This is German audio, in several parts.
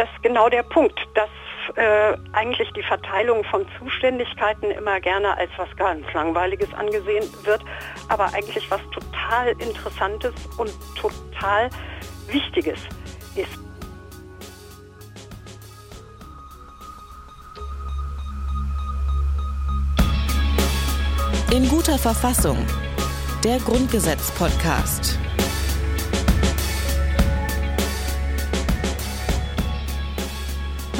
das genau der Punkt, dass äh, eigentlich die Verteilung von Zuständigkeiten immer gerne als was ganz Langweiliges angesehen wird, aber eigentlich was total Interessantes und total Wichtiges ist. In guter Verfassung. Der Grundgesetz-Podcast.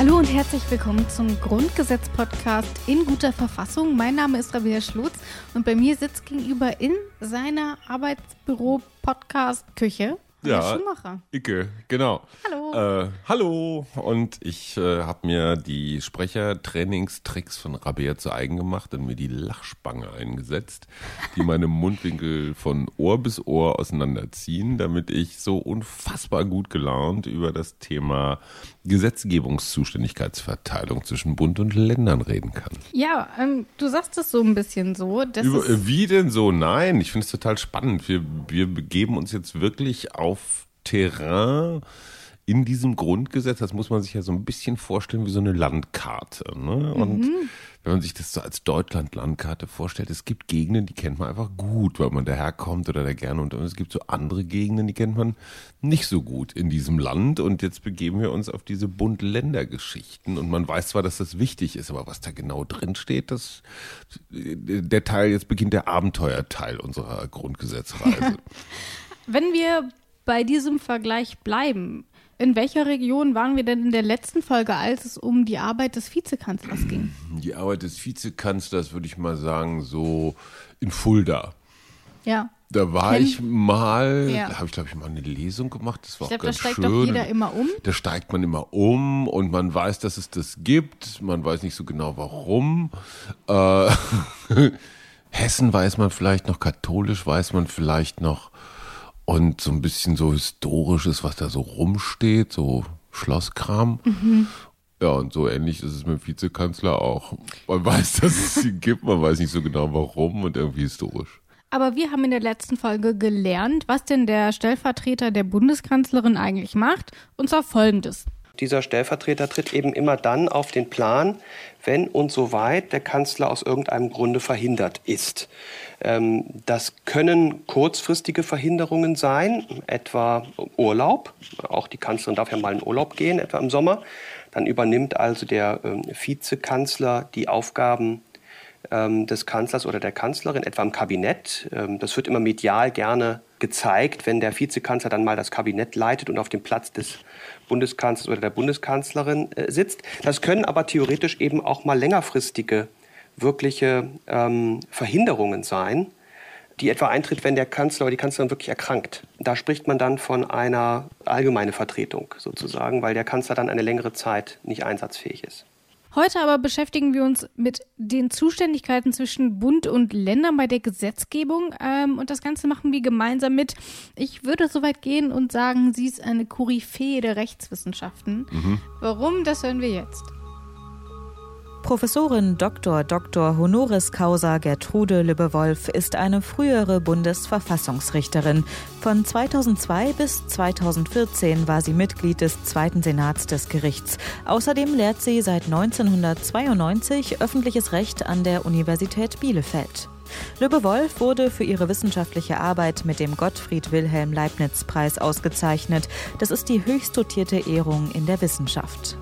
Hallo und herzlich willkommen zum Grundgesetz-Podcast in guter Verfassung. Mein Name ist Rabea Schlutz und bei mir sitzt gegenüber in seiner Arbeitsbüro-Podcast-Küche ja, Schumacher. Icke, genau. Hallo. Äh, hallo. Und ich äh, habe mir die Sprechertrainingstricks von Rabea zu eigen gemacht und mir die Lachspange eingesetzt, die meine Mundwinkel von Ohr bis Ohr auseinanderziehen, damit ich so unfassbar gut gelaunt über das Thema Gesetzgebungszuständigkeitsverteilung zwischen Bund und Ländern reden kann. Ja, ähm, du sagst es so ein bisschen so. Über, wie denn so? Nein, ich finde es total spannend. Wir, wir begeben uns jetzt wirklich auf Terrain in diesem Grundgesetz. Das muss man sich ja so ein bisschen vorstellen wie so eine Landkarte. Ne? Und mhm wenn man sich das so als Deutschland-Landkarte vorstellt, es gibt Gegenden, die kennt man einfach gut, weil man daherkommt oder da gerne und es gibt so andere Gegenden, die kennt man nicht so gut in diesem Land und jetzt begeben wir uns auf diese Bund-Länder-Geschichten und man weiß zwar, dass das wichtig ist, aber was da genau drin steht, das der Teil, jetzt beginnt der Abenteuerteil unserer Grundgesetzreise. Wenn wir bei diesem Vergleich bleiben, in welcher Region waren wir denn in der letzten Folge, als es um die Arbeit des Vizekanzlers ging? Die Arbeit des Vizekanzlers würde ich mal sagen, so in Fulda. Ja. Da war Kenn ich mal, ja. da habe ich glaube ich mal eine Lesung gemacht. Das war ich glaube, da steigt schön. doch jeder immer um. Da steigt man immer um und man weiß, dass es das gibt. Man weiß nicht so genau warum. Äh, Hessen weiß man vielleicht noch, katholisch weiß man vielleicht noch und so ein bisschen so historisches, was da so rumsteht, so Schlosskram. Mhm. Ja, und so ähnlich ist es mit dem Vizekanzler auch. Man weiß, dass es sie gibt, man weiß nicht so genau warum und irgendwie historisch. Aber wir haben in der letzten Folge gelernt, was denn der Stellvertreter der Bundeskanzlerin eigentlich macht, und zwar folgendes. Dieser Stellvertreter tritt eben immer dann auf den Plan, wenn und soweit der Kanzler aus irgendeinem Grunde verhindert ist. Ähm, das können kurzfristige Verhinderungen sein, etwa Urlaub. Auch die Kanzlerin darf ja mal in Urlaub gehen, etwa im Sommer. Dann übernimmt also der ähm, Vizekanzler die Aufgaben ähm, des Kanzlers oder der Kanzlerin, etwa im Kabinett. das wird immer medial gerne gezeigt, wenn der Vizekanzler dann mal das Kabinett leitet und auf dem Platz des Bundeskanzlers oder der Bundeskanzlerin äh, sitzt. Das können aber theoretisch eben auch mal längerfristige wirkliche ähm, Verhinderungen sein, die etwa eintritt, wenn der Kanzler oder die Kanzlerin wirklich erkrankt. Da spricht man dann von einer allgemeinen Vertretung sozusagen, weil der Kanzler dann eine längere Zeit nicht einsatzfähig ist. Heute aber beschäftigen wir uns mit den Zuständigkeiten zwischen Bund und Ländern bei der Gesetzgebung. Ähm, und das Ganze machen wir gemeinsam mit. Ich würde so weit gehen und sagen, sie ist eine Koryphäe der Rechtswissenschaften. Mhm. Warum, das hören wir jetzt. Professorin Dr. Dr. Honoris Causa Gertrude Lübbewolf ist eine frühere Bundesverfassungsrichterin. Von 2002 bis 2014 war sie Mitglied des Zweiten Senats des Gerichts. Außerdem lehrt sie seit 1992 öffentliches Recht an der Universität Bielefeld. Lübbe-Wolf wurde für ihre wissenschaftliche Arbeit mit dem Gottfried Wilhelm Leibniz Preis ausgezeichnet. Das ist die höchst dotierte Ehrung in der Wissenschaft.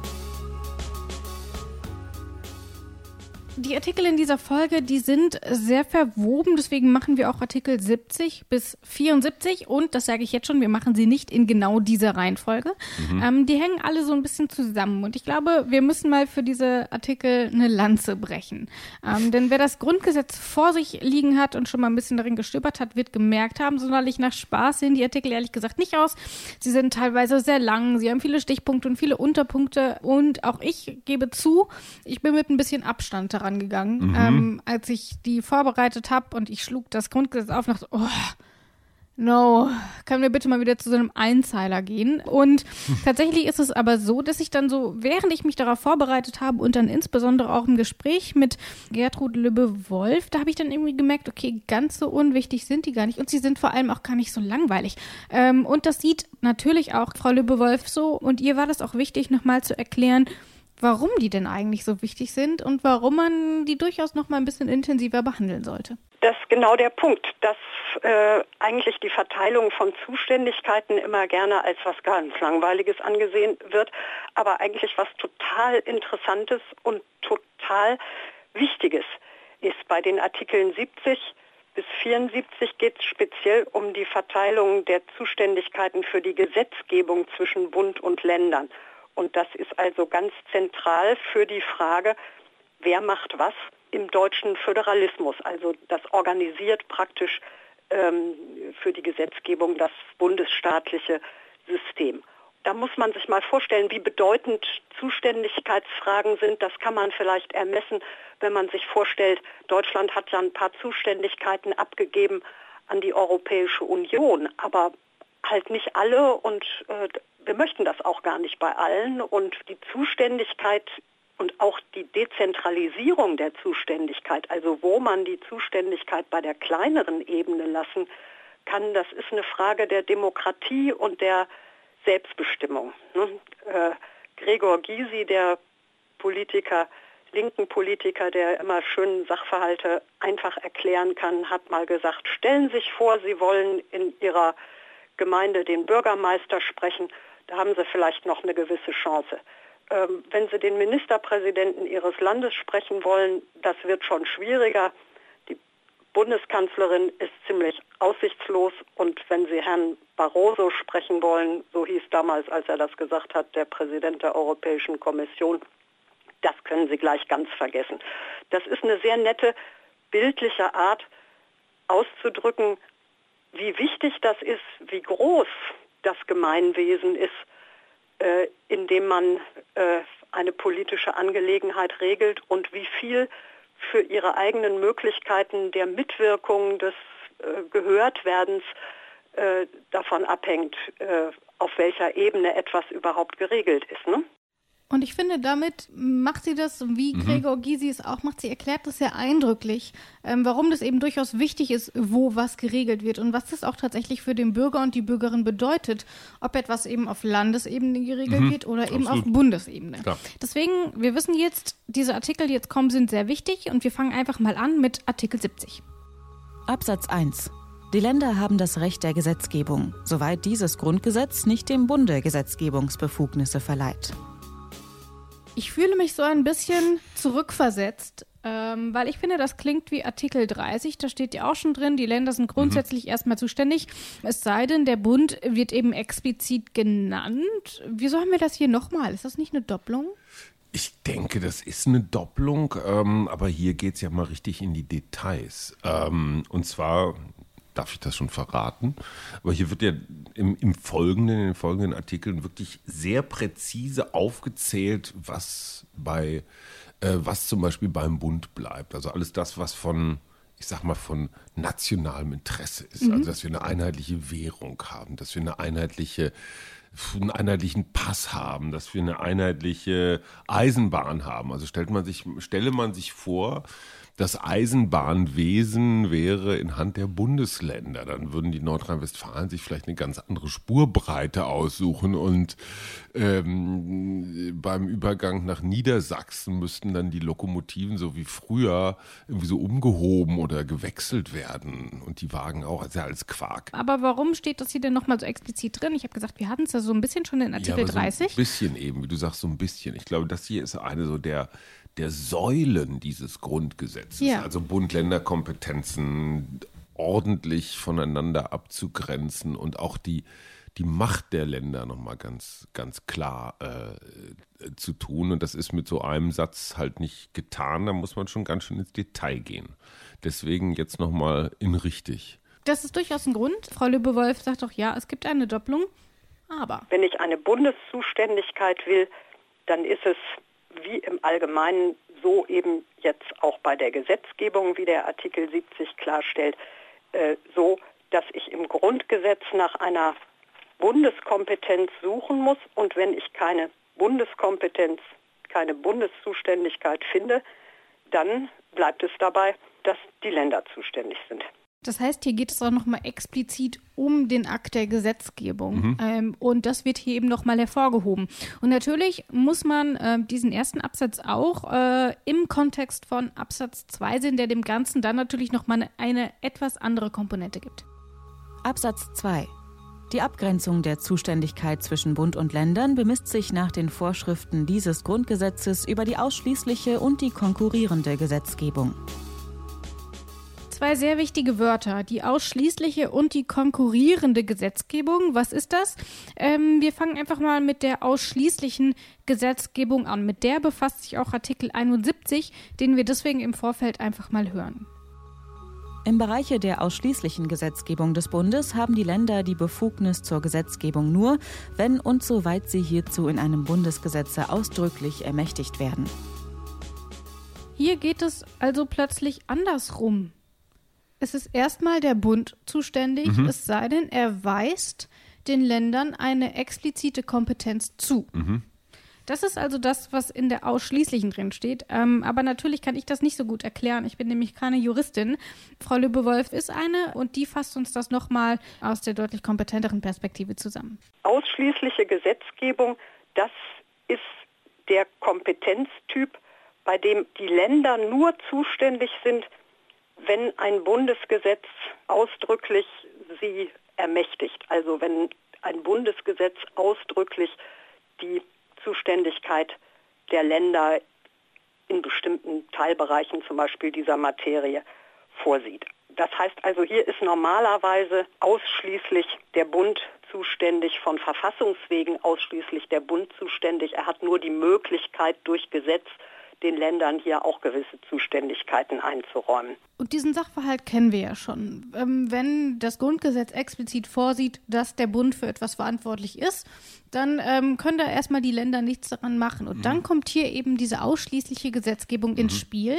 Die Artikel in dieser Folge, die sind sehr verwoben, deswegen machen wir auch Artikel 70 bis 74 und das sage ich jetzt schon, wir machen sie nicht in genau dieser Reihenfolge. Mhm. Ähm, die hängen alle so ein bisschen zusammen und ich glaube, wir müssen mal für diese Artikel eine Lanze brechen. Ähm, denn wer das Grundgesetz vor sich liegen hat und schon mal ein bisschen darin gestöbert hat, wird gemerkt haben, sonderlich nach Spaß sehen die Artikel ehrlich gesagt nicht aus. Sie sind teilweise sehr lang, sie haben viele Stichpunkte und viele Unterpunkte und auch ich gebe zu, ich bin mit ein bisschen Abstand daran rangegangen, mhm. ähm, als ich die vorbereitet habe und ich schlug das Grundgesetz auf und dachte, oh, No, können wir bitte mal wieder zu so einem Einzeiler gehen? Und tatsächlich ist es aber so, dass ich dann so, während ich mich darauf vorbereitet habe und dann insbesondere auch im Gespräch mit Gertrud Lübbe-Wolf, da habe ich dann irgendwie gemerkt, okay, ganz so unwichtig sind die gar nicht und sie sind vor allem auch gar nicht so langweilig. Ähm, und das sieht natürlich auch Frau Lübbe-Wolf so und ihr war das auch wichtig, nochmal zu erklären, warum die denn eigentlich so wichtig sind und warum man die durchaus noch mal ein bisschen intensiver behandeln sollte. Das ist genau der Punkt, dass äh, eigentlich die Verteilung von Zuständigkeiten immer gerne als was ganz Langweiliges angesehen wird, aber eigentlich was total Interessantes und total Wichtiges ist. Bei den Artikeln 70 bis 74 geht es speziell um die Verteilung der Zuständigkeiten für die Gesetzgebung zwischen Bund und Ländern. Und das ist also ganz zentral für die Frage, wer macht was im deutschen Föderalismus. Also das organisiert praktisch ähm, für die Gesetzgebung das bundesstaatliche System. Da muss man sich mal vorstellen, wie bedeutend Zuständigkeitsfragen sind. Das kann man vielleicht ermessen, wenn man sich vorstellt, Deutschland hat ja ein paar Zuständigkeiten abgegeben an die Europäische Union, aber halt nicht alle und äh, wir möchten das auch gar nicht bei allen und die Zuständigkeit und auch die Dezentralisierung der Zuständigkeit, also wo man die Zuständigkeit bei der kleineren Ebene lassen kann, das ist eine Frage der Demokratie und der Selbstbestimmung. Ne? Äh, Gregor Gysi, der Politiker, linken Politiker, der immer schön Sachverhalte einfach erklären kann, hat mal gesagt, stellen Sie sich vor, Sie wollen in Ihrer Gemeinde den Bürgermeister sprechen da haben Sie vielleicht noch eine gewisse Chance. Ähm, wenn Sie den Ministerpräsidenten Ihres Landes sprechen wollen, das wird schon schwieriger. Die Bundeskanzlerin ist ziemlich aussichtslos und wenn Sie Herrn Barroso sprechen wollen, so hieß damals, als er das gesagt hat, der Präsident der Europäischen Kommission, das können Sie gleich ganz vergessen. Das ist eine sehr nette, bildliche Art auszudrücken, wie wichtig das ist, wie groß das Gemeinwesen ist, äh, in dem man äh, eine politische Angelegenheit regelt und wie viel für ihre eigenen Möglichkeiten der Mitwirkung, des äh, Gehörtwerdens äh, davon abhängt, äh, auf welcher Ebene etwas überhaupt geregelt ist. Ne? Und ich finde, damit macht sie das, wie mhm. Gregor Gysi es auch macht, sie erklärt das sehr eindrücklich, ähm, warum das eben durchaus wichtig ist, wo was geregelt wird und was das auch tatsächlich für den Bürger und die Bürgerin bedeutet, ob etwas eben auf Landesebene geregelt mhm. wird oder Absolut. eben auf Bundesebene. Klar. Deswegen, wir wissen jetzt, diese Artikel, die jetzt kommen, sind sehr wichtig und wir fangen einfach mal an mit Artikel 70. Absatz 1. Die Länder haben das Recht der Gesetzgebung, soweit dieses Grundgesetz nicht dem Bunde Gesetzgebungsbefugnisse verleiht. Ich fühle mich so ein bisschen zurückversetzt, ähm, weil ich finde, das klingt wie Artikel 30. Da steht ja auch schon drin, die Länder sind grundsätzlich mhm. erstmal zuständig. Es sei denn, der Bund wird eben explizit genannt. Wieso haben wir das hier nochmal? Ist das nicht eine Doppelung? Ich denke, das ist eine Doppelung, ähm, aber hier geht es ja mal richtig in die Details. Ähm, und zwar darf ich das schon verraten? Aber hier wird ja im, im Folgenden, in den folgenden Artikeln wirklich sehr präzise aufgezählt, was bei, äh, was zum Beispiel beim Bund bleibt. Also alles das, was von, ich sag mal, von nationalem Interesse ist. Mhm. Also, dass wir eine einheitliche Währung haben, dass wir eine einheitliche einen einheitlichen Pass haben, dass wir eine einheitliche Eisenbahn haben. Also stellt man sich, stelle man sich vor, das Eisenbahnwesen wäre in Hand der Bundesländer. Dann würden die Nordrhein-Westfalen sich vielleicht eine ganz andere Spurbreite aussuchen und ähm, beim Übergang nach Niedersachsen müssten dann die Lokomotiven so wie früher irgendwie so umgehoben oder gewechselt werden und die Wagen auch, also als Quark. Aber warum steht das hier denn nochmal so explizit drin? Ich habe gesagt, wir hatten es ja so ein bisschen schon in Artikel ja, so 30. ein bisschen eben, wie du sagst, so ein bisschen. Ich glaube, das hier ist eine so der der Säulen dieses Grundgesetzes, ja. also Bund-Länder-Kompetenzen ordentlich voneinander abzugrenzen und auch die, die Macht der Länder nochmal ganz, ganz klar äh, zu tun. Und das ist mit so einem Satz halt nicht getan. Da muss man schon ganz schön ins Detail gehen. Deswegen jetzt nochmal in richtig. Das ist durchaus ein Grund. Frau Lübewolf sagt doch, ja, es gibt eine Doppelung. Aber. Wenn ich eine Bundeszuständigkeit will, dann ist es wie im Allgemeinen so eben jetzt auch bei der Gesetzgebung, wie der Artikel 70 klarstellt, äh, so, dass ich im Grundgesetz nach einer Bundeskompetenz suchen muss und wenn ich keine Bundeskompetenz, keine Bundeszuständigkeit finde, dann bleibt es dabei, dass die Länder zuständig sind. Das heißt, hier geht es auch nochmal explizit um den Akt der Gesetzgebung. Mhm. Ähm, und das wird hier eben nochmal hervorgehoben. Und natürlich muss man äh, diesen ersten Absatz auch äh, im Kontext von Absatz 2 sehen, der dem Ganzen dann natürlich nochmal eine, eine etwas andere Komponente gibt. Absatz 2 die Abgrenzung der Zuständigkeit zwischen Bund und Ländern bemisst sich nach den Vorschriften dieses Grundgesetzes über die ausschließliche und die konkurrierende Gesetzgebung. Zwei sehr wichtige Wörter, die ausschließliche und die konkurrierende Gesetzgebung. Was ist das? Ähm, wir fangen einfach mal mit der ausschließlichen Gesetzgebung an. Mit der befasst sich auch Artikel 71, den wir deswegen im Vorfeld einfach mal hören. Im Bereiche der ausschließlichen Gesetzgebung des Bundes haben die Länder die Befugnis zur Gesetzgebung nur, wenn und soweit sie hierzu in einem Bundesgesetze ausdrücklich ermächtigt werden. Hier geht es also plötzlich andersrum. Es ist erstmal der Bund zuständig, mhm. es sei denn, er weist den Ländern eine explizite Kompetenz zu. Mhm. Das ist also das, was in der Ausschließlichen drin steht. Ähm, aber natürlich kann ich das nicht so gut erklären. Ich bin nämlich keine Juristin. Frau Lübewolf ist eine und die fasst uns das nochmal aus der deutlich kompetenteren Perspektive zusammen. Ausschließliche Gesetzgebung, das ist der Kompetenztyp, bei dem die Länder nur zuständig sind, wenn ein Bundesgesetz ausdrücklich sie ermächtigt. Also wenn ein Bundesgesetz ausdrücklich die Zuständigkeit der Länder in bestimmten Teilbereichen zum Beispiel dieser Materie vorsieht. Das heißt also, hier ist normalerweise ausschließlich der Bund zuständig, von Verfassungswegen ausschließlich der Bund zuständig. Er hat nur die Möglichkeit durch Gesetz den Ländern hier auch gewisse Zuständigkeiten einzuräumen. Und diesen Sachverhalt kennen wir ja schon. Ähm, wenn das Grundgesetz explizit vorsieht, dass der Bund für etwas verantwortlich ist, dann ähm, können da erstmal die Länder nichts daran machen. Und mhm. dann kommt hier eben diese ausschließliche Gesetzgebung mhm. ins Spiel.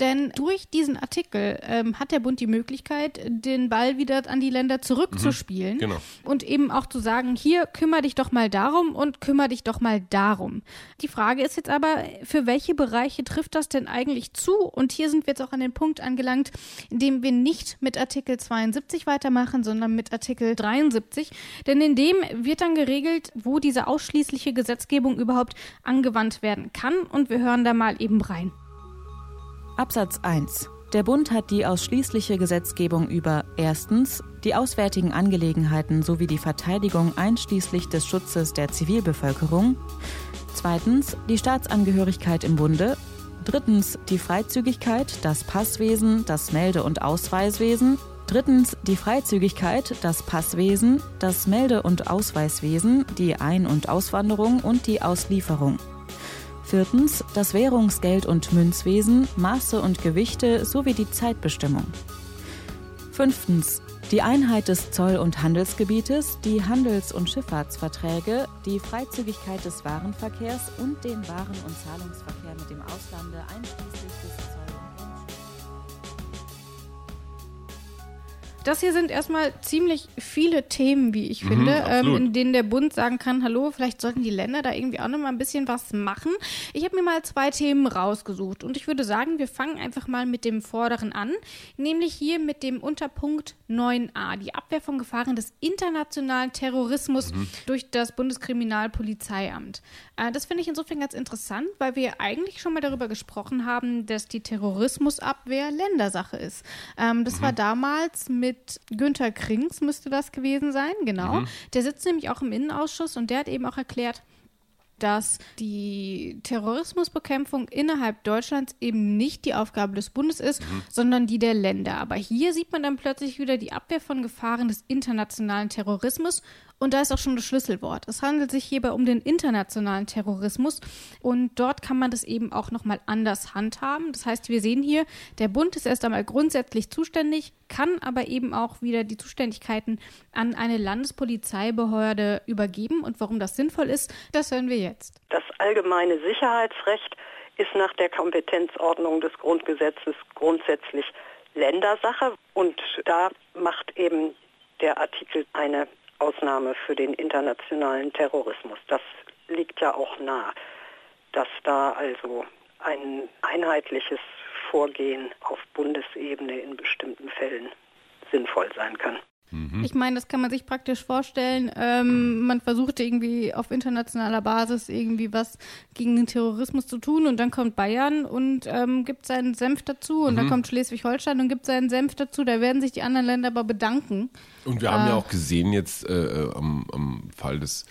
Denn durch diesen Artikel ähm, hat der Bund die Möglichkeit, den Ball wieder an die Länder zurückzuspielen. Mhm. Genau. Und eben auch zu sagen, hier kümmere dich doch mal darum und kümmere dich doch mal darum. Die Frage ist jetzt aber, für welche Bereiche trifft das denn eigentlich zu? Und hier sind wir jetzt auch an den Punkt angelangt, in dem wir nicht mit Artikel 72 weitermachen, sondern mit Artikel 73. Denn in dem wird dann geregelt, wo diese ausschließliche Gesetzgebung überhaupt angewandt werden kann. Und wir hören da mal eben rein. Absatz 1. Der Bund hat die ausschließliche Gesetzgebung über erstens die auswärtigen Angelegenheiten sowie die Verteidigung einschließlich des Schutzes der Zivilbevölkerung, zweitens die Staatsangehörigkeit im Bunde, drittens die Freizügigkeit, das Passwesen, das Melde- und Ausweiswesen. Drittens die Freizügigkeit, das Passwesen, das Melde- und Ausweiswesen, die Ein- und Auswanderung und die Auslieferung. Viertens das Währungsgeld- und Münzwesen, Maße und Gewichte sowie die Zeitbestimmung. Fünftens die Einheit des Zoll- und Handelsgebietes, die Handels- und Schifffahrtsverträge, die Freizügigkeit des Warenverkehrs und den Waren- und Zahlungsverkehr mit dem Auslande einschließlich des Das hier sind erstmal ziemlich viele Themen, wie ich mhm, finde, ähm, in denen der Bund sagen kann, hallo, vielleicht sollten die Länder da irgendwie auch noch mal ein bisschen was machen. Ich habe mir mal zwei Themen rausgesucht und ich würde sagen, wir fangen einfach mal mit dem vorderen an, nämlich hier mit dem Unterpunkt 9a, die Abwehr von Gefahren des internationalen Terrorismus mhm. durch das Bundeskriminalpolizeiamt. Äh, das finde ich insofern ganz interessant, weil wir eigentlich schon mal darüber gesprochen haben, dass die Terrorismusabwehr Ländersache ist. Ähm, das mhm. war damals mit mit Günther Krings, müsste das gewesen sein, genau. Mhm. Der sitzt nämlich auch im Innenausschuss und der hat eben auch erklärt, dass die Terrorismusbekämpfung innerhalb Deutschlands eben nicht die Aufgabe des Bundes ist, mhm. sondern die der Länder. Aber hier sieht man dann plötzlich wieder die Abwehr von Gefahren des internationalen Terrorismus und da ist auch schon das Schlüsselwort. Es handelt sich hierbei um den internationalen Terrorismus und dort kann man das eben auch nochmal anders handhaben. Das heißt, wir sehen hier, der Bund ist erst einmal grundsätzlich zuständig, kann aber eben auch wieder die Zuständigkeiten an eine Landespolizeibehörde übergeben. Und warum das sinnvoll ist, das hören wir jetzt. Das allgemeine Sicherheitsrecht ist nach der Kompetenzordnung des Grundgesetzes grundsätzlich Ländersache und da macht eben der Artikel eine Ausnahme für den internationalen Terrorismus. Das liegt ja auch nahe, dass da also ein einheitliches Vorgehen auf Bundesebene in bestimmten Fällen sinnvoll sein kann. Mhm. Ich meine, das kann man sich praktisch vorstellen. Ähm, man versucht irgendwie auf internationaler Basis irgendwie was gegen den Terrorismus zu tun und dann kommt Bayern und ähm, gibt seinen Senf dazu und mhm. dann kommt Schleswig-Holstein und gibt seinen Senf dazu. Da werden sich die anderen Länder aber bedanken. Und wir haben ja äh, auch gesehen jetzt äh, äh, am, am Fall des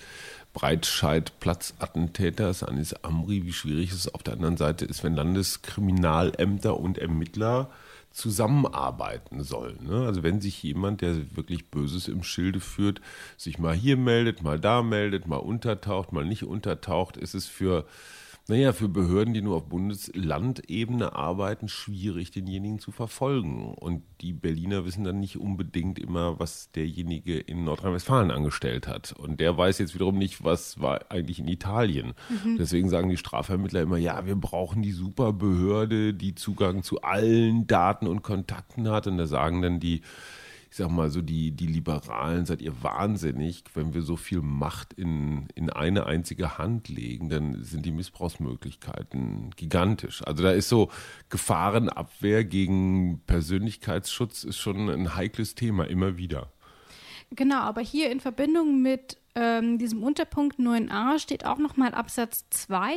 Breitscheid-Platzattentäters Anis Amri, wie schwierig es auf der anderen Seite ist, wenn Landeskriminalämter und Ermittler zusammenarbeiten sollen. Ne? Also wenn sich jemand, der wirklich Böses im Schilde führt, sich mal hier meldet, mal da meldet, mal untertaucht, mal nicht untertaucht, ist es für naja, für Behörden, die nur auf Bundeslandebene arbeiten, schwierig, denjenigen zu verfolgen. Und die Berliner wissen dann nicht unbedingt immer, was derjenige in Nordrhein-Westfalen angestellt hat. Und der weiß jetzt wiederum nicht, was war eigentlich in Italien. Mhm. Deswegen sagen die Strafvermittler immer, ja, wir brauchen die Superbehörde, die Zugang zu allen Daten und Kontakten hat. Und da sagen dann die ich sag mal so, die, die Liberalen, seid ihr wahnsinnig, wenn wir so viel Macht in, in eine einzige Hand legen, dann sind die Missbrauchsmöglichkeiten gigantisch. Also da ist so Gefahrenabwehr gegen Persönlichkeitsschutz ist schon ein heikles Thema, immer wieder. Genau, aber hier in Verbindung mit ähm, diesem Unterpunkt 9a steht auch nochmal Absatz 2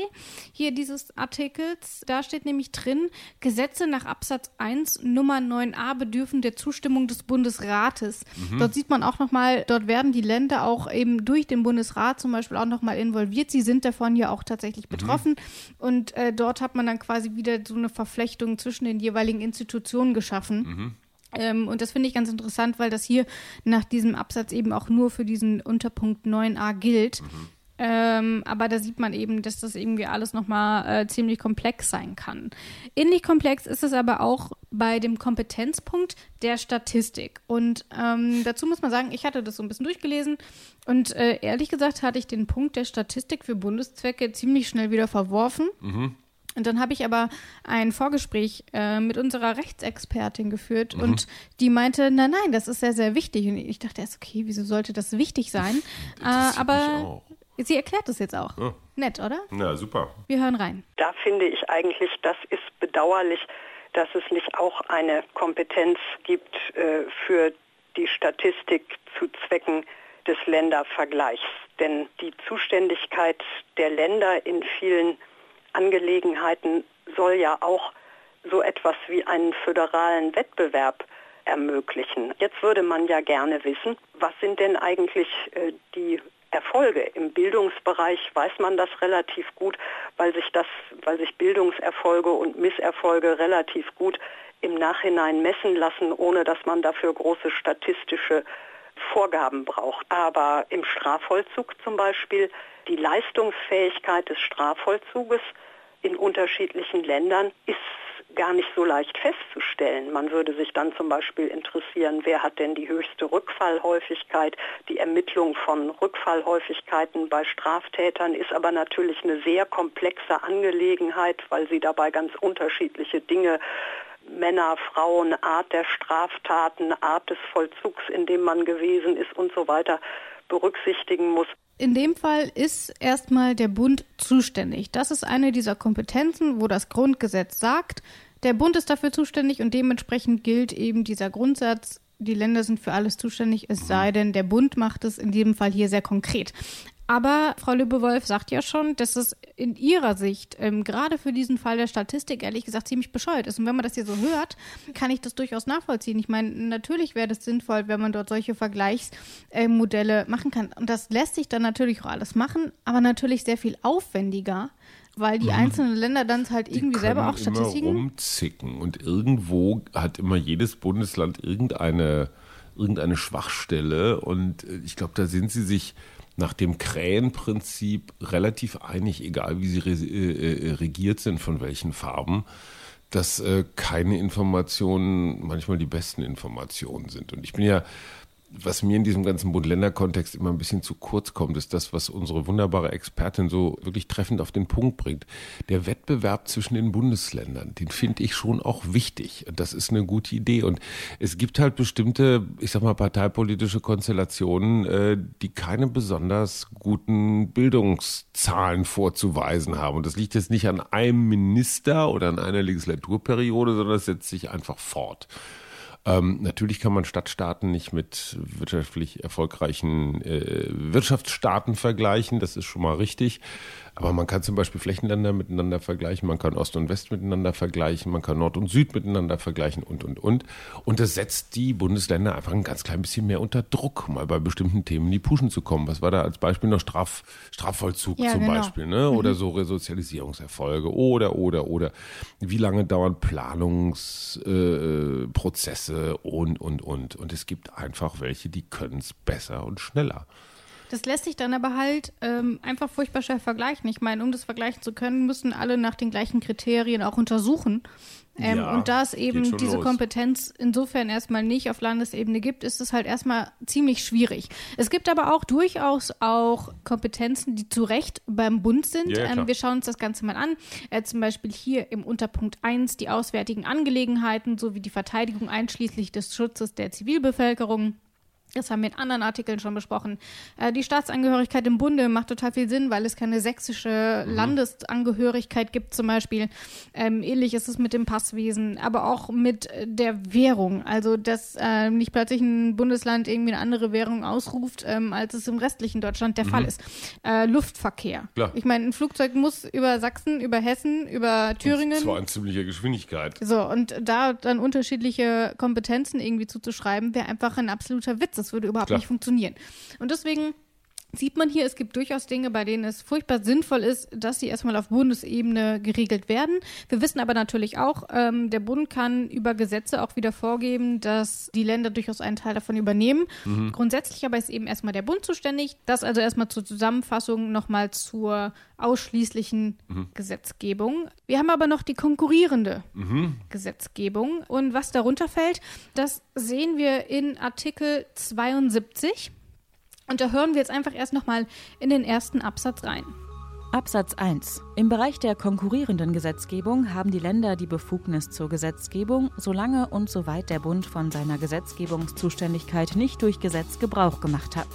hier dieses Artikels. Da steht nämlich drin, Gesetze nach Absatz 1 Nummer 9a bedürfen der Zustimmung des Bundesrates. Mhm. Dort sieht man auch nochmal, dort werden die Länder auch eben durch den Bundesrat zum Beispiel auch nochmal involviert. Sie sind davon ja auch tatsächlich mhm. betroffen. Mhm. Und äh, dort hat man dann quasi wieder so eine Verflechtung zwischen den jeweiligen Institutionen geschaffen. Mhm. Ähm, und das finde ich ganz interessant, weil das hier nach diesem Absatz eben auch nur für diesen Unterpunkt 9a gilt. Mhm. Ähm, aber da sieht man eben, dass das irgendwie alles nochmal äh, ziemlich komplex sein kann. Ähnlich komplex ist es aber auch bei dem Kompetenzpunkt der Statistik. Und ähm, dazu muss man sagen, ich hatte das so ein bisschen durchgelesen und äh, ehrlich gesagt hatte ich den Punkt der Statistik für Bundeszwecke ziemlich schnell wieder verworfen. Mhm. Und dann habe ich aber ein Vorgespräch äh, mit unserer Rechtsexpertin geführt mhm. und die meinte, nein, nein, das ist sehr, sehr wichtig. Und ich dachte erst, okay, wieso sollte das wichtig sein? äh, aber sie erklärt es jetzt auch. Ja. Nett, oder? Ja, super. Wir hören rein. Da finde ich eigentlich, das ist bedauerlich, dass es nicht auch eine Kompetenz gibt äh, für die Statistik zu Zwecken des Ländervergleichs. Denn die Zuständigkeit der Länder in vielen Angelegenheiten soll ja auch so etwas wie einen föderalen Wettbewerb ermöglichen. Jetzt würde man ja gerne wissen, was sind denn eigentlich äh, die Erfolge. Im Bildungsbereich weiß man das relativ gut, weil sich das, weil sich Bildungserfolge und Misserfolge relativ gut im Nachhinein messen lassen, ohne dass man dafür große statistische Vorgaben braucht. Aber im Strafvollzug zum Beispiel die Leistungsfähigkeit des Strafvollzuges in unterschiedlichen Ländern ist gar nicht so leicht festzustellen. Man würde sich dann zum Beispiel interessieren, wer hat denn die höchste Rückfallhäufigkeit. Die Ermittlung von Rückfallhäufigkeiten bei Straftätern ist aber natürlich eine sehr komplexe Angelegenheit, weil sie dabei ganz unterschiedliche Dinge Männer, Frauen, Art der Straftaten, Art des Vollzugs, in dem man gewesen ist und so weiter berücksichtigen muss. In dem Fall ist erstmal der Bund zuständig. Das ist eine dieser Kompetenzen, wo das Grundgesetz sagt, der Bund ist dafür zuständig und dementsprechend gilt eben dieser Grundsatz, die Länder sind für alles zuständig, es sei denn, der Bund macht es in diesem Fall hier sehr konkret. Aber Frau Lübewolf sagt ja schon, dass es in ihrer Sicht ähm, gerade für diesen Fall der Statistik ehrlich gesagt ziemlich bescheuert ist. Und wenn man das hier so hört, kann ich das durchaus nachvollziehen. Ich meine, natürlich wäre das sinnvoll, wenn man dort solche Vergleichsmodelle äh, machen kann. Und das lässt sich dann natürlich auch alles machen, aber natürlich sehr viel aufwendiger weil die mhm. einzelnen Länder dann halt irgendwie selber auch Statistiken immer rumzicken und irgendwo hat immer jedes Bundesland irgendeine irgendeine Schwachstelle und äh, ich glaube, da sind sie sich nach dem Krähenprinzip relativ einig, egal wie sie re äh, äh, regiert sind, von welchen Farben, dass äh, keine Informationen manchmal die besten Informationen sind. Und ich bin ja was mir in diesem ganzen Bund-Länder-Kontext immer ein bisschen zu kurz kommt, ist das, was unsere wunderbare Expertin so wirklich treffend auf den Punkt bringt. Der Wettbewerb zwischen den Bundesländern, den finde ich schon auch wichtig. Das ist eine gute Idee. Und es gibt halt bestimmte, ich sag mal, parteipolitische Konstellationen, äh, die keine besonders guten Bildungszahlen vorzuweisen haben. Und das liegt jetzt nicht an einem Minister oder an einer Legislaturperiode, sondern es setzt sich einfach fort. Ähm, natürlich kann man Stadtstaaten nicht mit wirtschaftlich erfolgreichen äh, Wirtschaftsstaaten vergleichen, das ist schon mal richtig. Aber man kann zum Beispiel Flächenländer miteinander vergleichen, man kann Ost und West miteinander vergleichen, man kann Nord und Süd miteinander vergleichen und, und, und. Und das setzt die Bundesländer einfach ein ganz klein bisschen mehr unter Druck, mal bei bestimmten Themen in die Puschen zu kommen. Was war da als Beispiel noch Straf, Strafvollzug ja, zum genau. Beispiel, ne? Oder mhm. so Resozialisierungserfolge oder, oder, oder. Wie lange dauern Planungsprozesse äh, und, und, und. Und es gibt einfach welche, die können es besser und schneller. Das lässt sich dann aber halt ähm, einfach furchtbar schnell vergleichen. Ich meine, um das vergleichen zu können, müssen alle nach den gleichen Kriterien auch untersuchen. Ähm, ja, und da es eben diese los. Kompetenz insofern erstmal nicht auf Landesebene gibt, ist es halt erstmal ziemlich schwierig. Es gibt aber auch durchaus auch Kompetenzen, die zu Recht beim Bund sind. Ja, ähm, wir schauen uns das Ganze mal an. Äh, zum Beispiel hier im Unterpunkt 1 die auswärtigen Angelegenheiten sowie die Verteidigung einschließlich des Schutzes der Zivilbevölkerung. Das haben wir in anderen Artikeln schon besprochen. Äh, die Staatsangehörigkeit im Bunde macht total viel Sinn, weil es keine sächsische mhm. Landesangehörigkeit gibt zum Beispiel. Ähm, ähnlich ist es mit dem Passwesen, aber auch mit der Währung. Also, dass äh, nicht plötzlich ein Bundesland irgendwie eine andere Währung ausruft, ähm, als es im restlichen Deutschland der mhm. Fall ist. Äh, Luftverkehr. Klar. Ich meine, ein Flugzeug muss über Sachsen, über Hessen, über Thüringen. Und zwar in ziemlicher Geschwindigkeit. So, und da dann unterschiedliche Kompetenzen irgendwie zuzuschreiben, wäre einfach ein absoluter Witz. Das würde überhaupt Klar. nicht funktionieren. Und deswegen sieht man hier, es gibt durchaus Dinge, bei denen es furchtbar sinnvoll ist, dass sie erstmal auf Bundesebene geregelt werden. Wir wissen aber natürlich auch, ähm, der Bund kann über Gesetze auch wieder vorgeben, dass die Länder durchaus einen Teil davon übernehmen. Mhm. Grundsätzlich aber ist eben erstmal der Bund zuständig. Das also erstmal zur Zusammenfassung nochmal zur ausschließlichen mhm. Gesetzgebung. Wir haben aber noch die konkurrierende mhm. Gesetzgebung. Und was darunter fällt, das sehen wir in Artikel 72. Und da hören wir jetzt einfach erst nochmal in den ersten Absatz rein. Absatz 1. Im Bereich der konkurrierenden Gesetzgebung haben die Länder die Befugnis zur Gesetzgebung, solange und soweit der Bund von seiner Gesetzgebungszuständigkeit nicht durch Gesetz Gebrauch gemacht hat.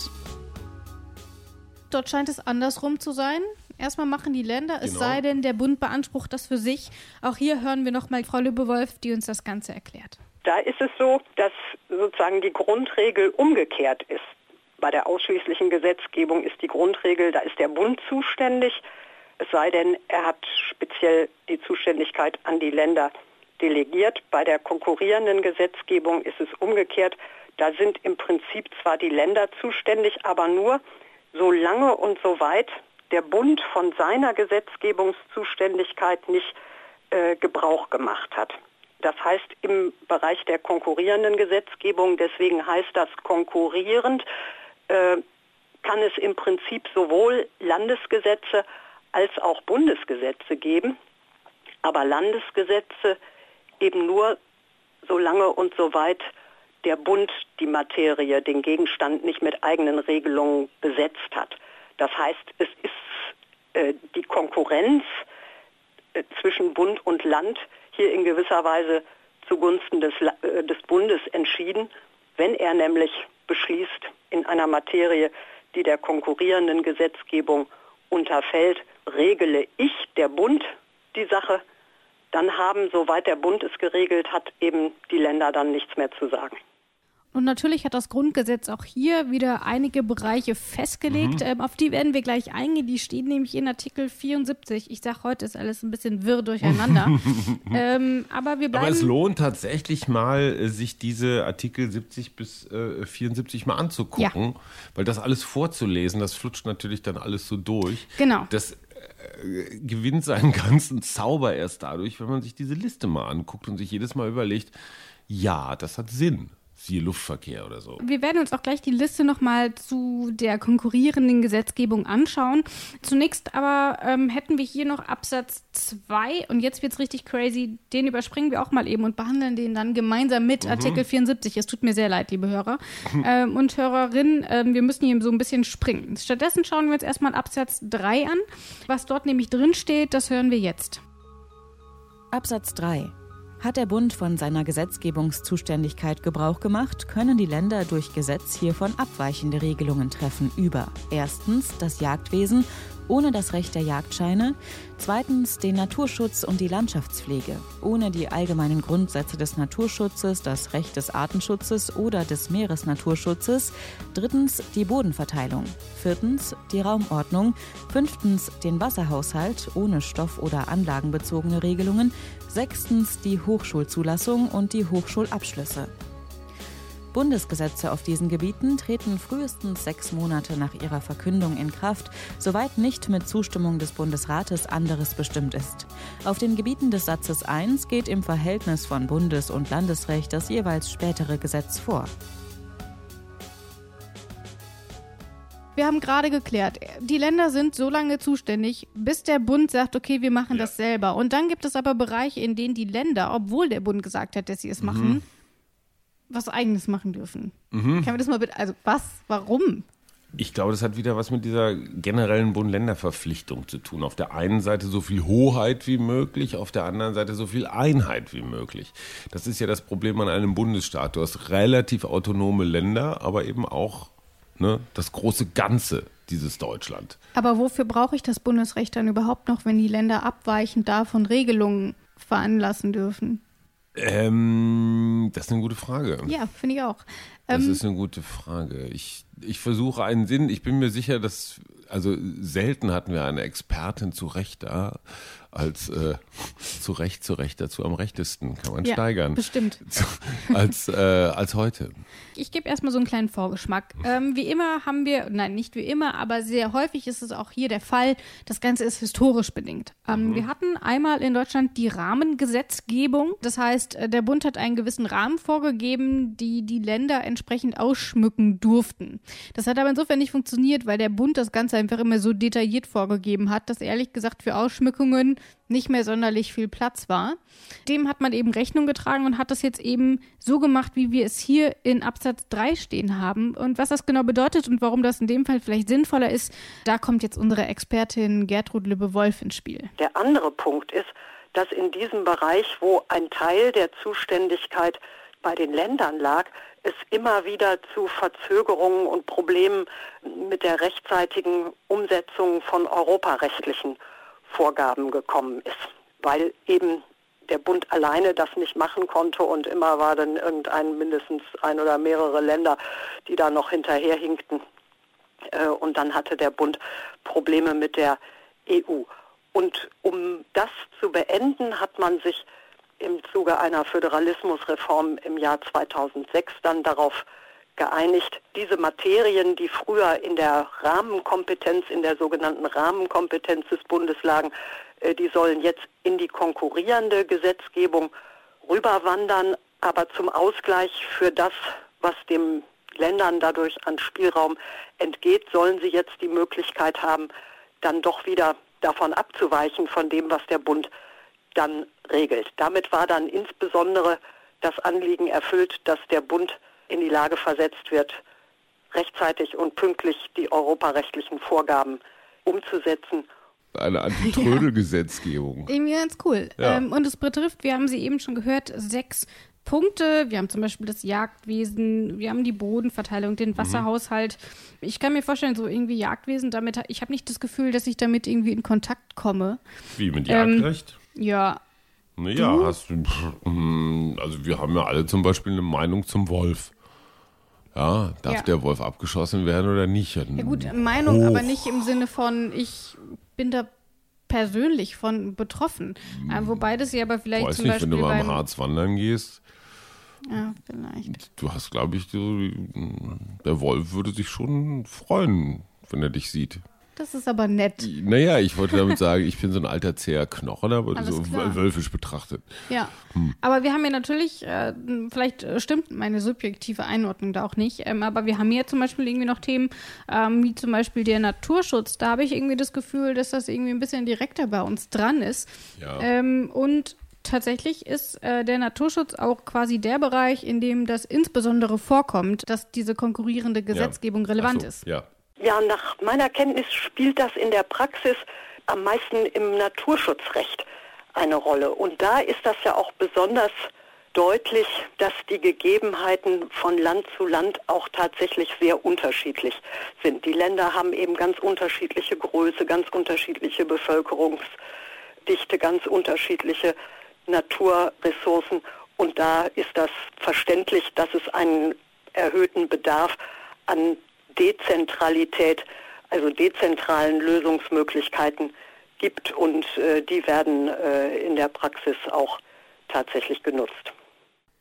Dort scheint es andersrum zu sein. Erstmal machen die Länder, es genau. sei denn, der Bund beansprucht das für sich. Auch hier hören wir nochmal Frau Lübewolf, die uns das Ganze erklärt. Da ist es so, dass sozusagen die Grundregel umgekehrt ist. Bei der ausschließlichen Gesetzgebung ist die Grundregel, da ist der Bund zuständig, es sei denn, er hat speziell die Zuständigkeit an die Länder delegiert. Bei der konkurrierenden Gesetzgebung ist es umgekehrt. Da sind im Prinzip zwar die Länder zuständig, aber nur solange und soweit der Bund von seiner Gesetzgebungszuständigkeit nicht äh, Gebrauch gemacht hat. Das heißt im Bereich der konkurrierenden Gesetzgebung, deswegen heißt das konkurrierend, äh, kann es im Prinzip sowohl Landesgesetze als auch Bundesgesetze geben, aber Landesgesetze eben nur solange und soweit der Bund die Materie, den Gegenstand nicht mit eigenen Regelungen besetzt hat. Das heißt, es ist äh, die Konkurrenz äh, zwischen Bund und Land hier in gewisser Weise zugunsten des, äh, des Bundes entschieden, wenn er nämlich beschließt in einer Materie, die der konkurrierenden Gesetzgebung unterfällt, regele ich, der Bund, die Sache, dann haben, soweit der Bund es geregelt hat, eben die Länder dann nichts mehr zu sagen. Und natürlich hat das Grundgesetz auch hier wieder einige Bereiche festgelegt. Mhm. Ähm, auf die werden wir gleich eingehen. Die stehen nämlich in Artikel 74. Ich sage, heute ist alles ein bisschen wirr durcheinander. ähm, aber wir bleiben. Aber es lohnt tatsächlich mal, äh, sich diese Artikel 70 bis äh, 74 mal anzugucken, ja. weil das alles vorzulesen, das flutscht natürlich dann alles so durch. Genau. Das äh, gewinnt seinen ganzen Zauber erst dadurch, wenn man sich diese Liste mal anguckt und sich jedes Mal überlegt, ja, das hat Sinn siehe Luftverkehr oder so. Wir werden uns auch gleich die Liste nochmal zu der konkurrierenden Gesetzgebung anschauen. Zunächst aber ähm, hätten wir hier noch Absatz 2 und jetzt wird es richtig crazy. Den überspringen wir auch mal eben und behandeln den dann gemeinsam mit mhm. Artikel 74. Es tut mir sehr leid, liebe Hörer ähm, und Hörerinnen. Ähm, wir müssen hier so ein bisschen springen. Stattdessen schauen wir uns erstmal Absatz 3 an. Was dort nämlich drin steht, das hören wir jetzt. Absatz 3 hat der Bund von seiner Gesetzgebungszuständigkeit Gebrauch gemacht, können die Länder durch Gesetz hiervon abweichende Regelungen treffen. Über erstens das Jagdwesen ohne das Recht der Jagdscheine, zweitens den Naturschutz und die Landschaftspflege, ohne die allgemeinen Grundsätze des Naturschutzes, das Recht des Artenschutzes oder des Meeresnaturschutzes, drittens die Bodenverteilung, viertens die Raumordnung, fünftens den Wasserhaushalt ohne stoff- oder anlagenbezogene Regelungen, sechstens die Hochschulzulassung und die Hochschulabschlüsse. Bundesgesetze auf diesen Gebieten treten frühestens sechs Monate nach ihrer Verkündung in Kraft, soweit nicht mit Zustimmung des Bundesrates anderes bestimmt ist. Auf den Gebieten des Satzes 1 geht im Verhältnis von Bundes- und Landesrecht das jeweils spätere Gesetz vor. Wir haben gerade geklärt, die Länder sind so lange zuständig, bis der Bund sagt, okay, wir machen ja. das selber. Und dann gibt es aber Bereiche, in denen die Länder, obwohl der Bund gesagt hat, dass sie es mhm. machen, was Eigenes machen dürfen. Mhm. Kann wir das mal bitte, also was, warum? Ich glaube, das hat wieder was mit dieser generellen Bund-Länder-Verpflichtung zu tun. Auf der einen Seite so viel Hoheit wie möglich, auf der anderen Seite so viel Einheit wie möglich. Das ist ja das Problem an einem Bundesstaat. Du hast relativ autonome Länder, aber eben auch ne, das große Ganze dieses Deutschland. Aber wofür brauche ich das Bundesrecht dann überhaupt noch, wenn die Länder abweichend davon Regelungen veranlassen dürfen? Ähm, das ist eine gute Frage. Ja, finde ich auch. Das ähm, ist eine gute Frage. Ich, ich versuche einen Sinn. Ich bin mir sicher, dass, also selten hatten wir eine Expertin zu Recht da, als äh, zu Recht, zu Recht dazu am rechtesten, kann man ja, steigern. Bestimmt. Als, äh, als heute. Ich gebe erstmal so einen kleinen Vorgeschmack. Ähm, wie immer haben wir, nein, nicht wie immer, aber sehr häufig ist es auch hier der Fall, das Ganze ist historisch bedingt. Ähm, mhm. Wir hatten einmal in Deutschland die Rahmengesetzgebung. Das heißt, äh, der Bund hat einen gewissen Rahmen vorgegeben, die die Länder entsprechend ausschmücken durften. Das hat aber insofern nicht funktioniert, weil der Bund das Ganze einfach immer so detailliert vorgegeben hat, dass ehrlich gesagt für Ausschmückungen nicht mehr sonderlich viel Platz war. Dem hat man eben Rechnung getragen und hat das jetzt eben so gemacht, wie wir es hier in Absatz 3 stehen haben. Und was das genau bedeutet und warum das in dem Fall vielleicht sinnvoller ist, da kommt jetzt unsere Expertin Gertrud Lübbe-Wolf ins Spiel. Der andere Punkt ist, dass in diesem Bereich, wo ein Teil der Zuständigkeit bei den Ländern lag, es immer wieder zu Verzögerungen und Problemen mit der rechtzeitigen Umsetzung von europarechtlichen Vorgaben gekommen ist, weil eben der Bund alleine das nicht machen konnte und immer war dann irgendein mindestens ein oder mehrere Länder, die da noch hinterherhinkten. Äh, und dann hatte der Bund Probleme mit der EU. Und um das zu beenden, hat man sich im Zuge einer Föderalismusreform im Jahr 2006 dann darauf geeinigt, diese Materien, die früher in der Rahmenkompetenz, in der sogenannten Rahmenkompetenz des Bundes lagen, äh, die sollen jetzt in die konkurrierende Gesetzgebung rüberwandern, aber zum Ausgleich für das, was dem Ländern dadurch an Spielraum entgeht, sollen sie jetzt die Möglichkeit haben, dann doch wieder davon abzuweichen, von dem, was der Bund dann regelt. Damit war dann insbesondere das Anliegen erfüllt, dass der Bund in die Lage versetzt wird, rechtzeitig und pünktlich die europarechtlichen Vorgaben umzusetzen. Eine Antitrödelgesetzgebung. Ja. Irgendwie ganz cool. Ja. Ähm, und es betrifft, wir haben sie eben schon gehört, sechs Punkte. Wir haben zum Beispiel das Jagdwesen, wir haben die Bodenverteilung, den mhm. Wasserhaushalt. Mhm. Ich kann mir vorstellen, so irgendwie Jagdwesen, damit, ich habe nicht das Gefühl, dass ich damit irgendwie in Kontakt komme. Wie mit Jagdrecht? Ähm, ja. Naja, hast du, hm, also wir haben ja alle zum Beispiel eine Meinung zum Wolf. Ja, darf ja. der Wolf abgeschossen werden oder nicht? Ja gut, Meinung, Hoch. aber nicht im Sinne von, ich bin da persönlich von betroffen. Äh, wobei das ja aber vielleicht Weiß zum nicht, Beispiel wenn du mal im Harz wandern gehst. Ja, vielleicht. Du hast, glaube ich, der Wolf würde sich schon freuen, wenn er dich sieht. Das ist aber nett. Naja, ich wollte damit sagen, ich bin so ein alter zäher Knochen, aber so klar. wölfisch betrachtet. Ja, hm. aber wir haben ja natürlich, äh, vielleicht stimmt meine subjektive Einordnung da auch nicht, ähm, aber wir haben hier zum Beispiel irgendwie noch Themen, ähm, wie zum Beispiel der Naturschutz. Da habe ich irgendwie das Gefühl, dass das irgendwie ein bisschen direkter bei uns dran ist. Ja. Ähm, und tatsächlich ist äh, der Naturschutz auch quasi der Bereich, in dem das insbesondere vorkommt, dass diese konkurrierende Gesetzgebung ja. relevant so, ist. Ja. Ja, nach meiner Kenntnis spielt das in der Praxis am meisten im Naturschutzrecht eine Rolle. Und da ist das ja auch besonders deutlich, dass die Gegebenheiten von Land zu Land auch tatsächlich sehr unterschiedlich sind. Die Länder haben eben ganz unterschiedliche Größe, ganz unterschiedliche Bevölkerungsdichte, ganz unterschiedliche Naturressourcen. Und da ist das verständlich, dass es einen erhöhten Bedarf an Dezentralität, also dezentralen Lösungsmöglichkeiten gibt. Und äh, die werden äh, in der Praxis auch tatsächlich genutzt.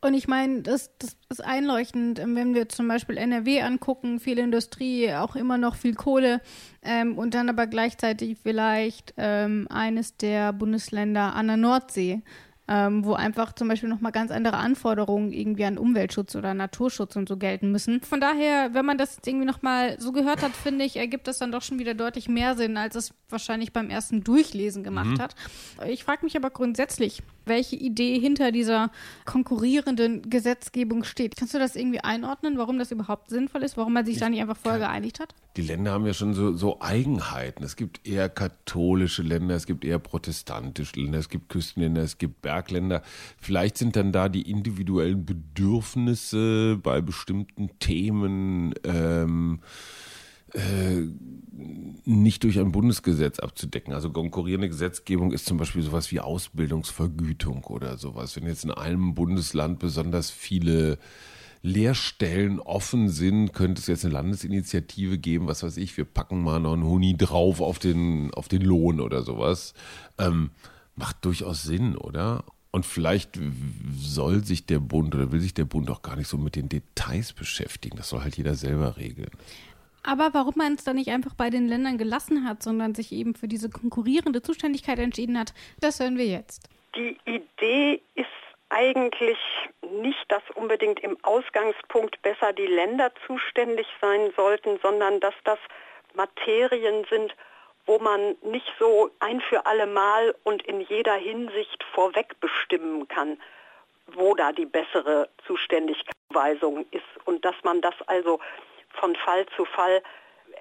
Und ich meine, das, das ist einleuchtend, ähm, wenn wir zum Beispiel NRW angucken, viel Industrie, auch immer noch viel Kohle ähm, und dann aber gleichzeitig vielleicht ähm, eines der Bundesländer an der Nordsee ähm, wo einfach zum Beispiel nochmal ganz andere Anforderungen irgendwie an Umweltschutz oder Naturschutz und so gelten müssen. Von daher, wenn man das jetzt irgendwie nochmal so gehört hat, finde ich, ergibt das dann doch schon wieder deutlich mehr Sinn, als es wahrscheinlich beim ersten Durchlesen gemacht mhm. hat. Ich frage mich aber grundsätzlich, welche Idee hinter dieser konkurrierenden Gesetzgebung steht. Kannst du das irgendwie einordnen, warum das überhaupt sinnvoll ist, warum man sich ich da nicht einfach vorher geeinigt hat? Die Länder haben ja schon so, so Eigenheiten. Es gibt eher katholische Länder, es gibt eher protestantische Länder, es gibt Küstenländer, es gibt Bergländer. Vielleicht sind dann da die individuellen Bedürfnisse bei bestimmten Themen ähm, äh, nicht durch ein Bundesgesetz abzudecken. Also konkurrierende Gesetzgebung ist zum Beispiel sowas wie Ausbildungsvergütung oder sowas. Wenn jetzt in einem Bundesland besonders viele Lehrstellen offen sind, könnte es jetzt eine Landesinitiative geben, was weiß ich, wir packen mal noch einen Huni drauf auf den, auf den Lohn oder sowas. Ähm, macht durchaus Sinn, oder? Und vielleicht soll sich der Bund oder will sich der Bund auch gar nicht so mit den Details beschäftigen. Das soll halt jeder selber regeln. Aber warum man es dann nicht einfach bei den Ländern gelassen hat, sondern sich eben für diese konkurrierende Zuständigkeit entschieden hat, das hören wir jetzt. Die Idee ist eigentlich nicht, dass unbedingt im Ausgangspunkt besser die Länder zuständig sein sollten, sondern dass das Materien sind, wo man nicht so ein für alle Mal und in jeder Hinsicht vorweg bestimmen kann, wo da die bessere Zuständigkeitsweisung ist und dass man das also von Fall zu Fall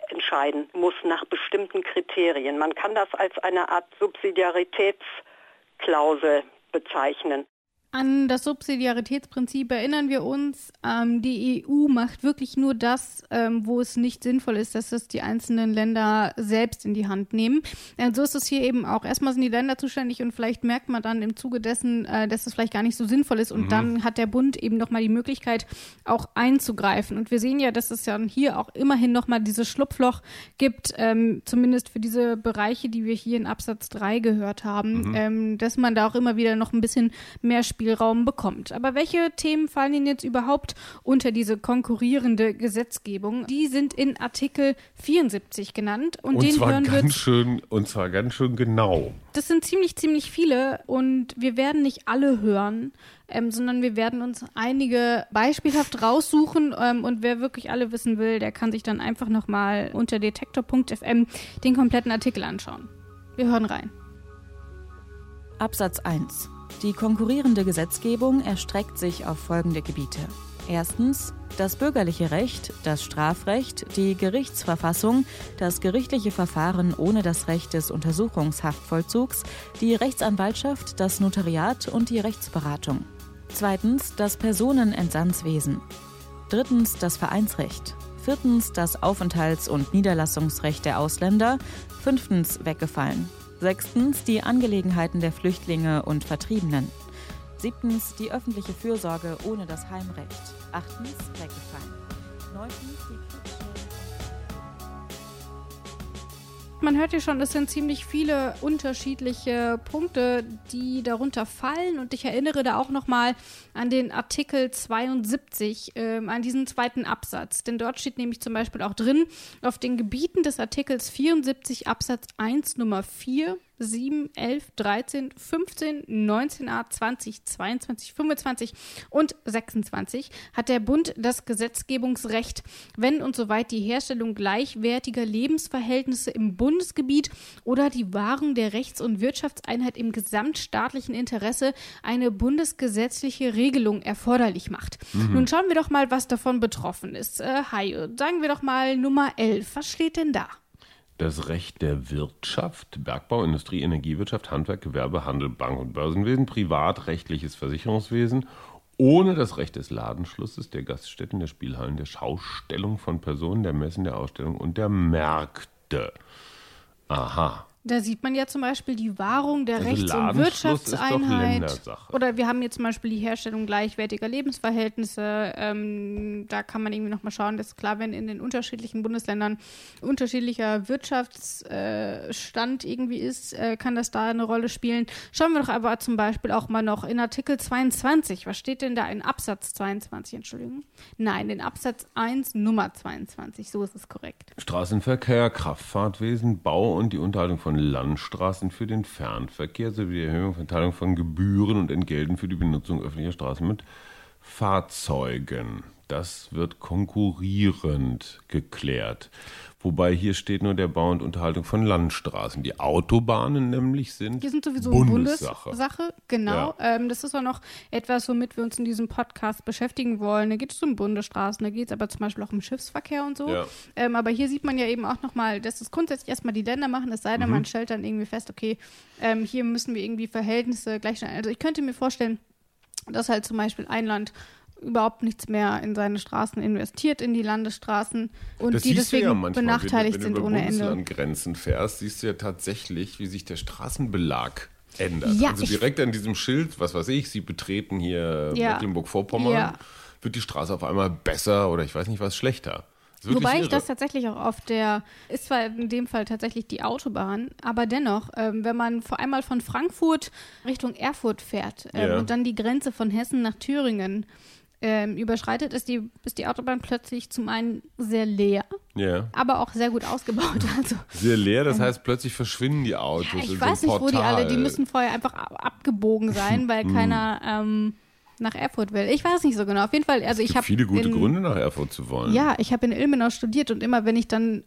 entscheiden muss nach bestimmten Kriterien. Man kann das als eine Art Subsidiaritätsklausel bezeichnen. An das Subsidiaritätsprinzip erinnern wir uns, ähm, die EU macht wirklich nur das, ähm, wo es nicht sinnvoll ist, dass es die einzelnen Länder selbst in die Hand nehmen. Äh, so ist es hier eben auch. Erstmal sind die Länder zuständig und vielleicht merkt man dann im Zuge dessen, äh, dass es vielleicht gar nicht so sinnvoll ist und mhm. dann hat der Bund eben nochmal die Möglichkeit, auch einzugreifen. Und wir sehen ja, dass es ja hier auch immerhin nochmal dieses Schlupfloch gibt, ähm, zumindest für diese Bereiche, die wir hier in Absatz 3 gehört haben, mhm. Ähm, dass man da auch immer wieder noch ein bisschen mehr Spielraum bekommt. Aber welche Themen fallen Ihnen jetzt überhaupt unter diese konkurrierende Gesetzgebung? Die sind in Artikel 74 genannt und, und den zwar hören ganz wir schön und zwar ganz schön genau. Das sind ziemlich ziemlich viele und wir werden nicht alle hören. Ähm, sondern wir werden uns einige beispielhaft raussuchen ähm, und wer wirklich alle wissen will, der kann sich dann einfach nochmal unter detektor.fm den kompletten Artikel anschauen. Wir hören rein. Absatz 1 die konkurrierende Gesetzgebung erstreckt sich auf folgende Gebiete. Erstens das bürgerliche Recht, das Strafrecht, die Gerichtsverfassung, das gerichtliche Verfahren ohne das Recht des Untersuchungshaftvollzugs, die Rechtsanwaltschaft, das Notariat und die Rechtsberatung. Zweitens das Personenentsandswesen. Drittens das Vereinsrecht. Viertens das Aufenthalts- und Niederlassungsrecht der Ausländer. Fünftens weggefallen. Sechstens die Angelegenheiten der Flüchtlinge und Vertriebenen. Siebtens die öffentliche Fürsorge ohne das Heimrecht. Achtens weggefallen. Neuntens die Man hört ja schon, es sind ziemlich viele unterschiedliche Punkte, die darunter fallen. Und ich erinnere da auch nochmal an den Artikel 72, äh, an diesen zweiten Absatz. Denn dort steht nämlich zum Beispiel auch drin, auf den Gebieten des Artikels 74 Absatz 1 Nummer 4 7, 11, 13, 15, 19a, 20, 22, 25 und 26 hat der Bund das Gesetzgebungsrecht, wenn und soweit die Herstellung gleichwertiger Lebensverhältnisse im Bundesgebiet oder die Wahrung der Rechts- und Wirtschaftseinheit im gesamtstaatlichen Interesse eine bundesgesetzliche Regelung erforderlich macht. Mhm. Nun schauen wir doch mal, was davon betroffen ist. Äh, Hajo, sagen wir doch mal Nummer 11. Was steht denn da? Das Recht der Wirtschaft, Bergbau, Industrie, Energiewirtschaft, Handwerk, Gewerbe, Handel, Bank- und Börsenwesen, privatrechtliches Versicherungswesen, ohne das Recht des Ladenschlusses, der Gaststätten, der Spielhallen, der Schaustellung von Personen, der Messen, der Ausstellung und der Märkte. Aha. Da sieht man ja zum Beispiel die Wahrung der also Rechts- und Wirtschaftseinheit. Oder wir haben jetzt zum Beispiel die Herstellung gleichwertiger Lebensverhältnisse. Ähm, da kann man irgendwie nochmal schauen, das ist klar, wenn in den unterschiedlichen Bundesländern unterschiedlicher Wirtschaftsstand äh, irgendwie ist, äh, kann das da eine Rolle spielen. Schauen wir doch aber zum Beispiel auch mal noch in Artikel 22. Was steht denn da in Absatz 22? Entschuldigung. Nein, in Absatz 1 Nummer 22. So ist es korrekt. Straßenverkehr, Kraftfahrtwesen, Bau und die Unterhaltung von Landstraßen für den Fernverkehr sowie die Erhöhung von Teilung von Gebühren und Entgelten für die Benutzung öffentlicher Straßen mit Fahrzeugen. Das wird konkurrierend geklärt. Wobei hier steht nur der Bau und Unterhaltung von Landstraßen. Die Autobahnen nämlich sind, die sind sowieso Bundessache. Bundessache, genau. Ja. Ähm, das ist auch noch etwas, womit wir uns in diesem Podcast beschäftigen wollen. Da geht es um Bundesstraßen, da geht es aber zum Beispiel auch um Schiffsverkehr und so. Ja. Ähm, aber hier sieht man ja eben auch nochmal, dass es grundsätzlich erstmal die Länder machen, es sei denn, mhm. man stellt dann irgendwie fest, okay, ähm, hier müssen wir irgendwie Verhältnisse gleichstellen. Also ich könnte mir vorstellen, dass halt zum Beispiel ein Land überhaupt nichts mehr in seine Straßen investiert, in die Landesstraßen und das die deswegen ja manchmal, benachteiligt wenn, wenn sind ohne Ende. Wenn du über Grenzen fährst, siehst du ja tatsächlich, wie sich der Straßenbelag ändert. Ja, also direkt an diesem Schild, was weiß ich, sie betreten hier ja. Mecklenburg-Vorpommern, ja. wird die Straße auf einmal besser oder ich weiß nicht was schlechter. Wobei irre. ich das tatsächlich auch auf der, ist zwar in dem Fall tatsächlich die Autobahn, aber dennoch, ähm, wenn man vor einmal von Frankfurt Richtung Erfurt fährt ähm, ja. und dann die Grenze von Hessen nach Thüringen ähm, überschreitet, ist die, ist die Autobahn plötzlich zum einen sehr leer, yeah. aber auch sehr gut ausgebaut. Also, sehr leer, das ähm, heißt, plötzlich verschwinden die Autos. Ja, ich weiß so nicht, wo die alle, die müssen vorher einfach abgebogen sein, weil hm. keiner ähm, nach Erfurt will. Ich weiß nicht so genau. Auf jeden Fall, also ich habe viele gute in, Gründe nach Erfurt zu wollen. Ja, ich habe in Ilmenau studiert und immer wenn ich dann äh,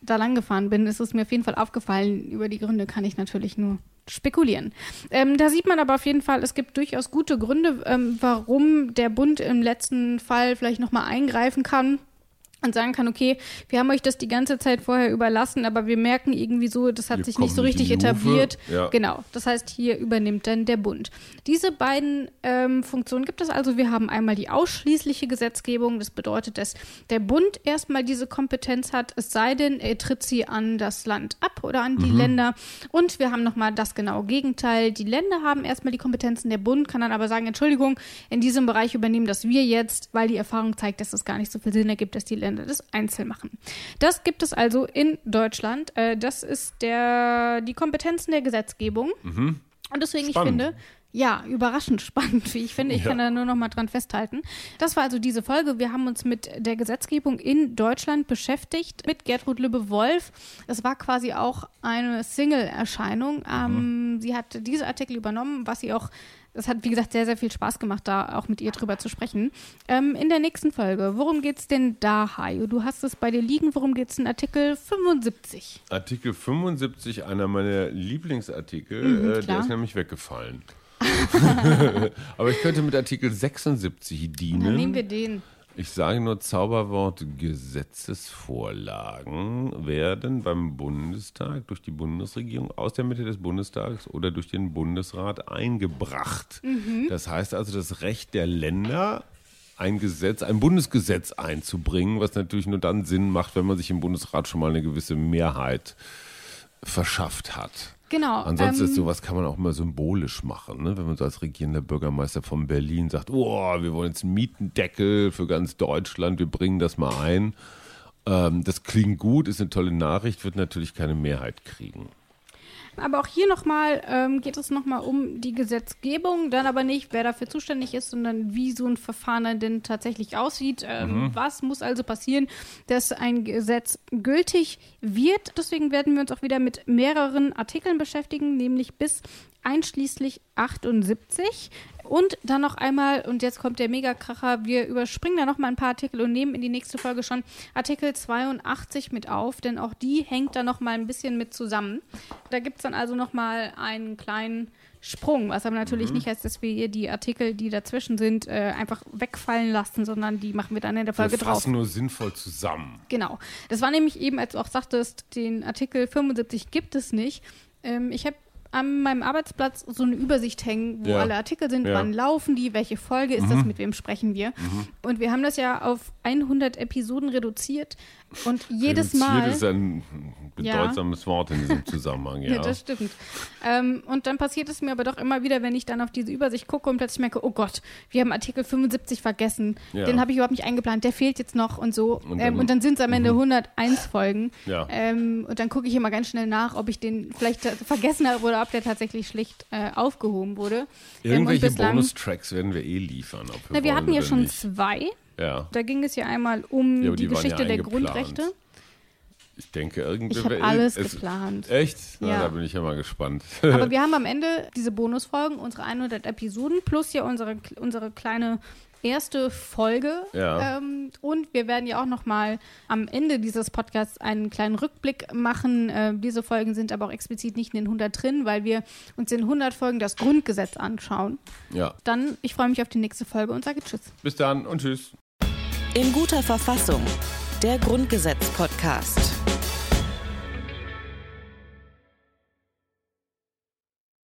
da lang gefahren bin, ist es mir auf jeden Fall aufgefallen. Über die Gründe kann ich natürlich nur spekulieren. Ähm, da sieht man aber auf jeden Fall, es gibt durchaus gute Gründe, ähm, warum der Bund im letzten Fall vielleicht nochmal eingreifen kann und sagen kann, okay, wir haben euch das die ganze Zeit vorher überlassen, aber wir merken irgendwie so, das hat wir sich nicht so richtig etabliert. Ja. Genau. Das heißt, hier übernimmt dann der Bund. Diese beiden ähm, Funktionen gibt es also. Wir haben einmal die ausschließliche Gesetzgebung. Das bedeutet, dass der Bund erstmal diese Kompetenz hat, es sei denn, er tritt sie an das Land ab oder an die mhm. Länder. Und wir haben nochmal das genaue Gegenteil. Die Länder haben erstmal die Kompetenzen. Der Bund kann dann aber sagen, Entschuldigung, in diesem Bereich übernehmen das wir jetzt, weil die Erfahrung zeigt, dass es gar nicht so viel Sinn ergibt, dass die Länder das einzeln machen. Das gibt es also in Deutschland. Äh, das ist der, die Kompetenzen der Gesetzgebung. Mhm. Und deswegen, Spannend. ich finde, ja, überraschend spannend, wie ich finde. Ich ja. kann da nur noch mal dran festhalten. Das war also diese Folge. Wir haben uns mit der Gesetzgebung in Deutschland beschäftigt, mit Gertrud Lübbe-Wolf. Es war quasi auch eine Single-Erscheinung. Ähm, mhm. Sie hat diese Artikel übernommen, was sie auch es hat, wie gesagt, sehr, sehr viel Spaß gemacht, da auch mit ihr drüber zu sprechen. Ähm, in der nächsten Folge, worum geht es denn da, Hajo? Du hast es bei dir liegen. Worum geht es in Artikel 75? Artikel 75, einer meiner Lieblingsartikel, mhm, äh, der ist nämlich weggefallen. Aber ich könnte mit Artikel 76 dienen. Dann nehmen wir den. Ich sage nur Zauberwort Gesetzesvorlagen werden beim Bundestag durch die Bundesregierung aus der Mitte des Bundestags oder durch den Bundesrat eingebracht. Mhm. Das heißt also das Recht der Länder ein Gesetz, ein Bundesgesetz einzubringen, was natürlich nur dann Sinn macht, wenn man sich im Bundesrat schon mal eine gewisse Mehrheit verschafft hat. Genau. Ansonsten ähm, ist sowas kann man auch mal symbolisch machen, ne? wenn man so als regierender Bürgermeister von Berlin sagt, oh, wir wollen jetzt einen Mietendeckel für ganz Deutschland, wir bringen das mal ein. Ähm, das klingt gut, ist eine tolle Nachricht, wird natürlich keine Mehrheit kriegen. Aber auch hier nochmal ähm, geht es nochmal um die Gesetzgebung, dann aber nicht, wer dafür zuständig ist, sondern wie so ein Verfahren denn tatsächlich aussieht. Ähm, mhm. Was muss also passieren, dass ein Gesetz gültig wird? Deswegen werden wir uns auch wieder mit mehreren Artikeln beschäftigen, nämlich bis einschließlich 78. Und dann noch einmal, und jetzt kommt der Megakracher, wir überspringen da noch mal ein paar Artikel und nehmen in die nächste Folge schon Artikel 82 mit auf, denn auch die hängt da noch mal ein bisschen mit zusammen. Da gibt es dann also noch mal einen kleinen Sprung, was aber natürlich mhm. nicht heißt, dass wir hier die Artikel, die dazwischen sind, äh, einfach wegfallen lassen, sondern die machen wir dann in der Folge wir drauf. fassen nur sinnvoll zusammen. Genau. Das war nämlich eben, als du auch sagtest, den Artikel 75 gibt es nicht. Ähm, ich habe an meinem Arbeitsplatz so eine Übersicht hängen, wo ja. alle Artikel sind, ja. wann laufen die, welche Folge ist mhm. das, mit wem sprechen wir. Mhm. Und wir haben das ja auf 100 Episoden reduziert und jedes reduziert Mal. ist ein bedeutsames ja. Wort in diesem Zusammenhang, ja. ja das stimmt. Ähm, und dann passiert es mir aber doch immer wieder, wenn ich dann auf diese Übersicht gucke und plötzlich merke, oh Gott, wir haben Artikel 75 vergessen, den habe ich überhaupt nicht eingeplant, der fehlt jetzt noch und so. Und dann, ähm, dann sind es am Ende 101 mhm. Folgen. Ja. Ähm, und dann gucke ich immer ganz schnell nach, ob ich den vielleicht vergessen habe oder ob der tatsächlich schlicht äh, aufgehoben wurde. Ähm, Irgendwelche Bonustracks werden wir eh liefern. wir, na, wir hatten ja schon nicht. zwei. Ja. Da ging es ja einmal um ja, die, die Geschichte ja der Grundrechte. Ich denke, irgendwie. Ich habe alles es, geplant. Echt? Na, ja. Da bin ich ja mal gespannt. Aber wir haben am Ende diese Bonusfolgen, unsere 100 Episoden, plus ja unsere, unsere kleine erste Folge. Ja. Ähm, und wir werden ja auch noch mal am Ende dieses Podcasts einen kleinen Rückblick machen. Äh, diese Folgen sind aber auch explizit nicht in den 100 drin, weil wir uns in 100 Folgen das Grundgesetz anschauen. Ja. Dann, ich freue mich auf die nächste Folge und sage Tschüss. Bis dann und Tschüss. In guter Verfassung. Der Grundgesetz-Podcast.